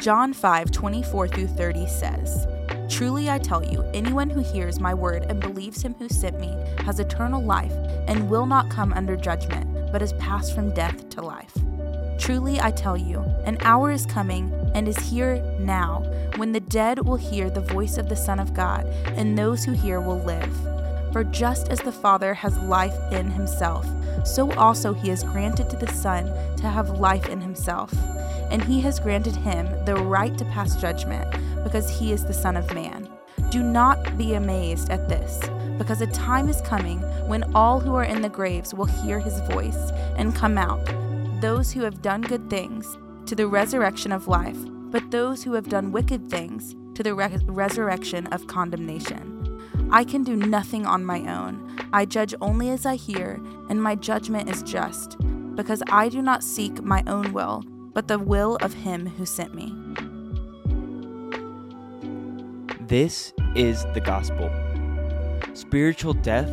John 5 24 through 30 says, Truly I tell you, anyone who hears my word and believes him who sent me has eternal life and will not come under judgment, but is passed from death to life. Truly I tell you, an hour is coming and is here now when the dead will hear the voice of the Son of God, and those who hear will live. For just as the Father has life in himself, so also he has granted to the Son to have life in himself. And he has granted him the right to pass judgment, because he is the Son of Man. Do not be amazed at this, because a time is coming when all who are in the graves will hear his voice and come out, those who have done good things to the resurrection of life but those who have done wicked things to the re- resurrection of condemnation. I can do nothing on my own. I judge only as I hear, and my judgment is just, because I do not seek my own will, but the will of him who sent me. This is the gospel spiritual death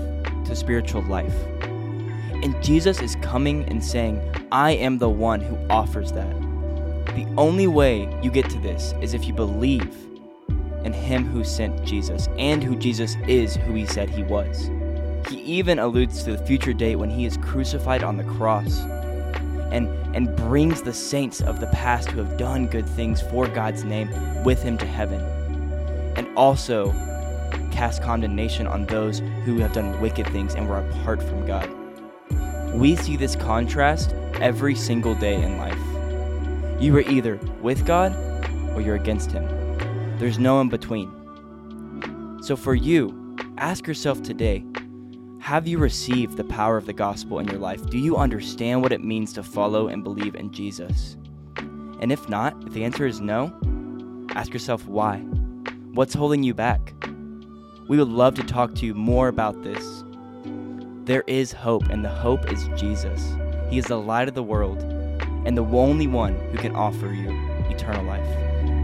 to spiritual life. And Jesus is coming and saying, I am the one who offers that. The only way you get to this is if you believe in Him who sent Jesus and who Jesus is who He said He was. He even alludes to the future date when He is crucified on the cross and, and brings the saints of the past who have done good things for God's name with Him to heaven. And also cast condemnation on those who have done wicked things and were apart from God. We see this contrast every single day in life. You are either with God or you're against Him. There's no in between. So for you, ask yourself today have you received the power of the gospel in your life? Do you understand what it means to follow and believe in Jesus? And if not, if the answer is no, ask yourself why. What's holding you back? We would love to talk to you more about this. There is hope, and the hope is Jesus. He is the light of the world and the only one who can offer you eternal life.